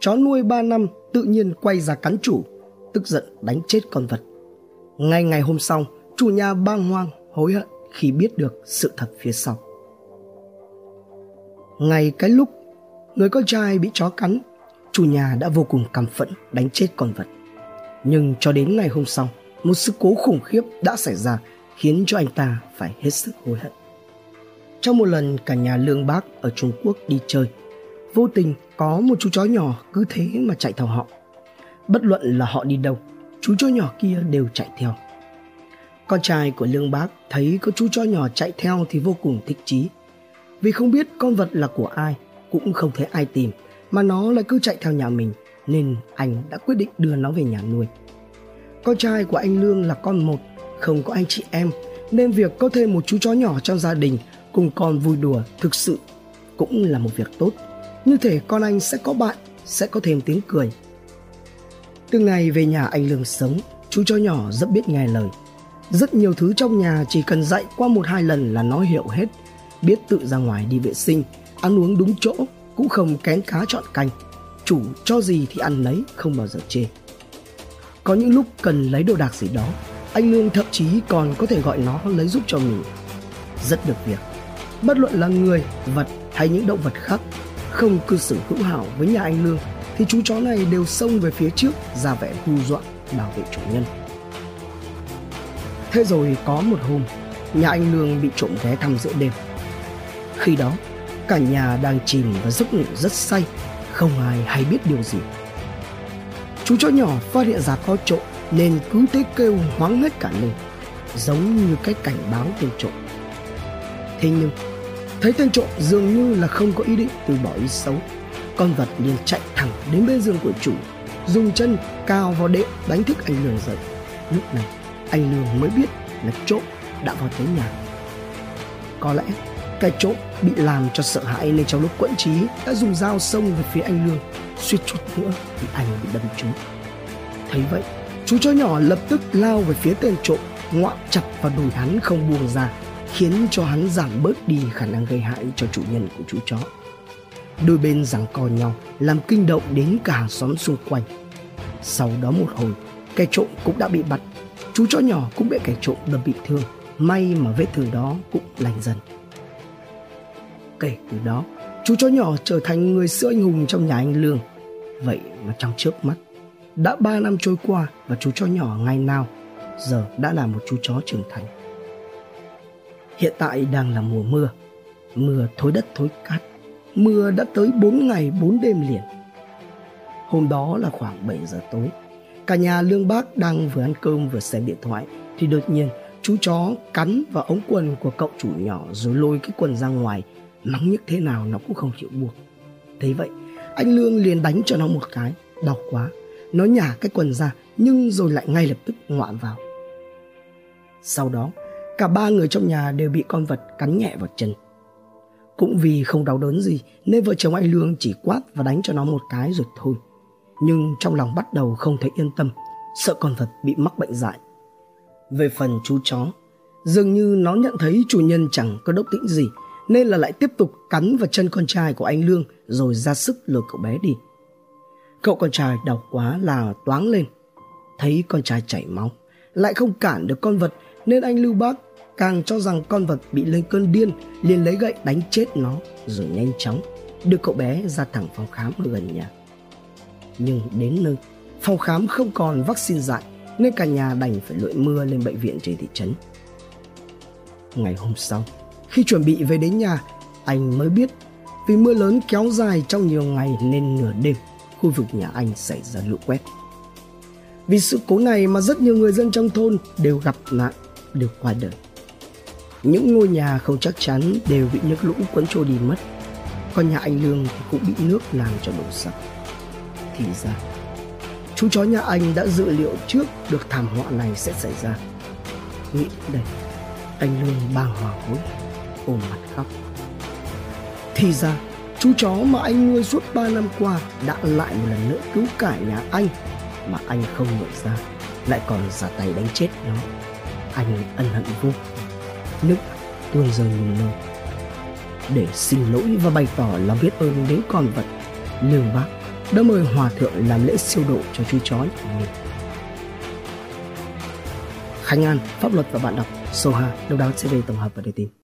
chó nuôi 3 năm tự nhiên quay ra cắn chủ, tức giận đánh chết con vật. Ngay ngày hôm sau, chủ nhà bang hoang, hối hận khi biết được sự thật phía sau. Ngay cái lúc người con trai bị chó cắn, chủ nhà đã vô cùng căm phẫn đánh chết con vật. Nhưng cho đến ngày hôm sau, một sự cố khủng khiếp đã xảy ra khiến cho anh ta phải hết sức hối hận. Trong một lần cả nhà lương bác ở Trung Quốc đi chơi, vô tình có một chú chó nhỏ cứ thế mà chạy theo họ. Bất luận là họ đi đâu, chú chó nhỏ kia đều chạy theo. Con trai của lương bác thấy có chú chó nhỏ chạy theo thì vô cùng thích chí. Vì không biết con vật là của ai, cũng không thấy ai tìm, mà nó lại cứ chạy theo nhà mình, nên anh đã quyết định đưa nó về nhà nuôi. Con trai của anh Lương là con một, không có anh chị em, nên việc có thêm một chú chó nhỏ trong gia đình cùng con vui đùa thực sự cũng là một việc tốt. Như thể con anh sẽ có bạn, sẽ có thêm tiếng cười. Từ ngày về nhà anh Lương sống, chú chó nhỏ rất biết nghe lời. Rất nhiều thứ trong nhà chỉ cần dạy qua một hai lần là nó hiểu hết. Biết tự ra ngoài đi vệ sinh, ăn uống đúng chỗ, cũng không kén cá chọn canh. Chủ cho gì thì ăn lấy, không bao giờ chê. Có những lúc cần lấy đồ đạc gì đó, anh Lương thậm chí còn có thể gọi nó lấy giúp cho mình. Rất được việc. Bất luận là người, vật hay những động vật khác, không cư xử hữu hảo với nhà anh Lương thì chú chó này đều xông về phía trước ra vẻ hù dọa bảo vệ chủ nhân. Thế rồi có một hôm, nhà anh Lương bị trộm ghé thăm giữa đêm. Khi đó, cả nhà đang chìm và giấc ngủ rất say, không ai hay biết điều gì. Chú chó nhỏ phát hiện ra có trộm nên cứ thế kêu hoáng hết cả lên, giống như cái cảnh báo tên trộm. Thế nhưng, thấy tên trộm dường như là không có ý định từ bỏ ý xấu, con vật liền chạy thẳng đến bên giường của chủ, dùng chân cao vào đệm đánh thức anh Lương dậy. Lúc này, anh Lương mới biết là trộm đã vào tới nhà. Có lẽ cái trộm bị làm cho sợ hãi nên trong lúc quẫn trí đã dùng dao xông về phía anh Lương, suýt chút nữa thì anh bị đâm trúng. Thấy vậy, chú chó nhỏ lập tức lao về phía tên trộm, ngoạm chặt vào đùi hắn không buông ra, khiến cho hắn giảm bớt đi khả năng gây hại cho chủ nhân của chú chó. Đôi bên giằng co nhau, làm kinh động đến cả hàng xóm xung quanh. Sau đó một hồi, kẻ trộm cũng đã bị bắt, chú chó nhỏ cũng bị kẻ trộm đâm bị thương, may mà vết thương đó cũng lành dần. Kể từ đó, chú chó nhỏ trở thành người sữa anh hùng trong nhà anh Lương. Vậy mà trong trước mắt, đã ba năm trôi qua và chú chó nhỏ ngày nào giờ đã là một chú chó trưởng thành. Hiện tại đang là mùa mưa, mưa thối đất thối cát, mưa đã tới 4 ngày 4 đêm liền. Hôm đó là khoảng 7 giờ tối, cả nhà Lương Bác đang vừa ăn cơm vừa xem điện thoại. Thì đột nhiên chú chó cắn vào ống quần của cậu chủ nhỏ rồi lôi cái quần ra ngoài. Mắng nhức thế nào nó cũng không chịu buông thế vậy anh lương liền đánh cho nó một cái. Đau quá. Nó nhả cái quần ra nhưng rồi lại ngay lập tức ngoạm vào. Sau đó cả ba người trong nhà đều bị con vật cắn nhẹ vào chân cũng vì không đau đớn gì nên vợ chồng anh lương chỉ quát và đánh cho nó một cái rồi thôi nhưng trong lòng bắt đầu không thấy yên tâm sợ con vật bị mắc bệnh dại về phần chú chó dường như nó nhận thấy chủ nhân chẳng có đốc tĩnh gì nên là lại tiếp tục cắn vào chân con trai của anh Lương rồi ra sức lừa cậu bé đi. Cậu con trai đau quá là toáng lên. Thấy con trai chảy máu, lại không cản được con vật nên anh Lưu Bác càng cho rằng con vật bị lên cơn điên liền lấy gậy đánh chết nó rồi nhanh chóng đưa cậu bé ra thẳng phòng khám ở gần nhà. Nhưng đến nơi, phòng khám không còn vaccine dại nên cả nhà đành phải lội mưa lên bệnh viện trên thị trấn. Ngày hôm sau, khi chuẩn bị về đến nhà, anh mới biết vì mưa lớn kéo dài trong nhiều ngày nên nửa đêm, khu vực nhà anh xảy ra lũ quét. Vì sự cố này mà rất nhiều người dân trong thôn đều gặp nạn, đều qua đời. Những ngôi nhà không chắc chắn đều bị nước lũ cuốn trôi đi mất. Còn nhà anh Lương thì cũng bị nước làm cho đổ sập. Thì ra, chú chó nhà anh đã dự liệu trước được thảm họa này sẽ xảy ra. Nghĩ đây, anh Lương bàng hoàng hối ôm mặt khóc thì ra chú chó mà anh nuôi suốt 3 năm qua đã lại một lần nữa cứu cả nhà anh mà anh không nhận ra lại còn ra tay đánh chết nó anh ân hận vô nước tuôn rơi lùng lùng để xin lỗi và bày tỏ lòng biết ơn đến con vật lương bác đã mời hòa thượng làm lễ siêu độ cho chú chó của mình. Khánh An, Pháp luật và bạn đọc, Soha, Độc đáo TV tổng hợp và đưa tin.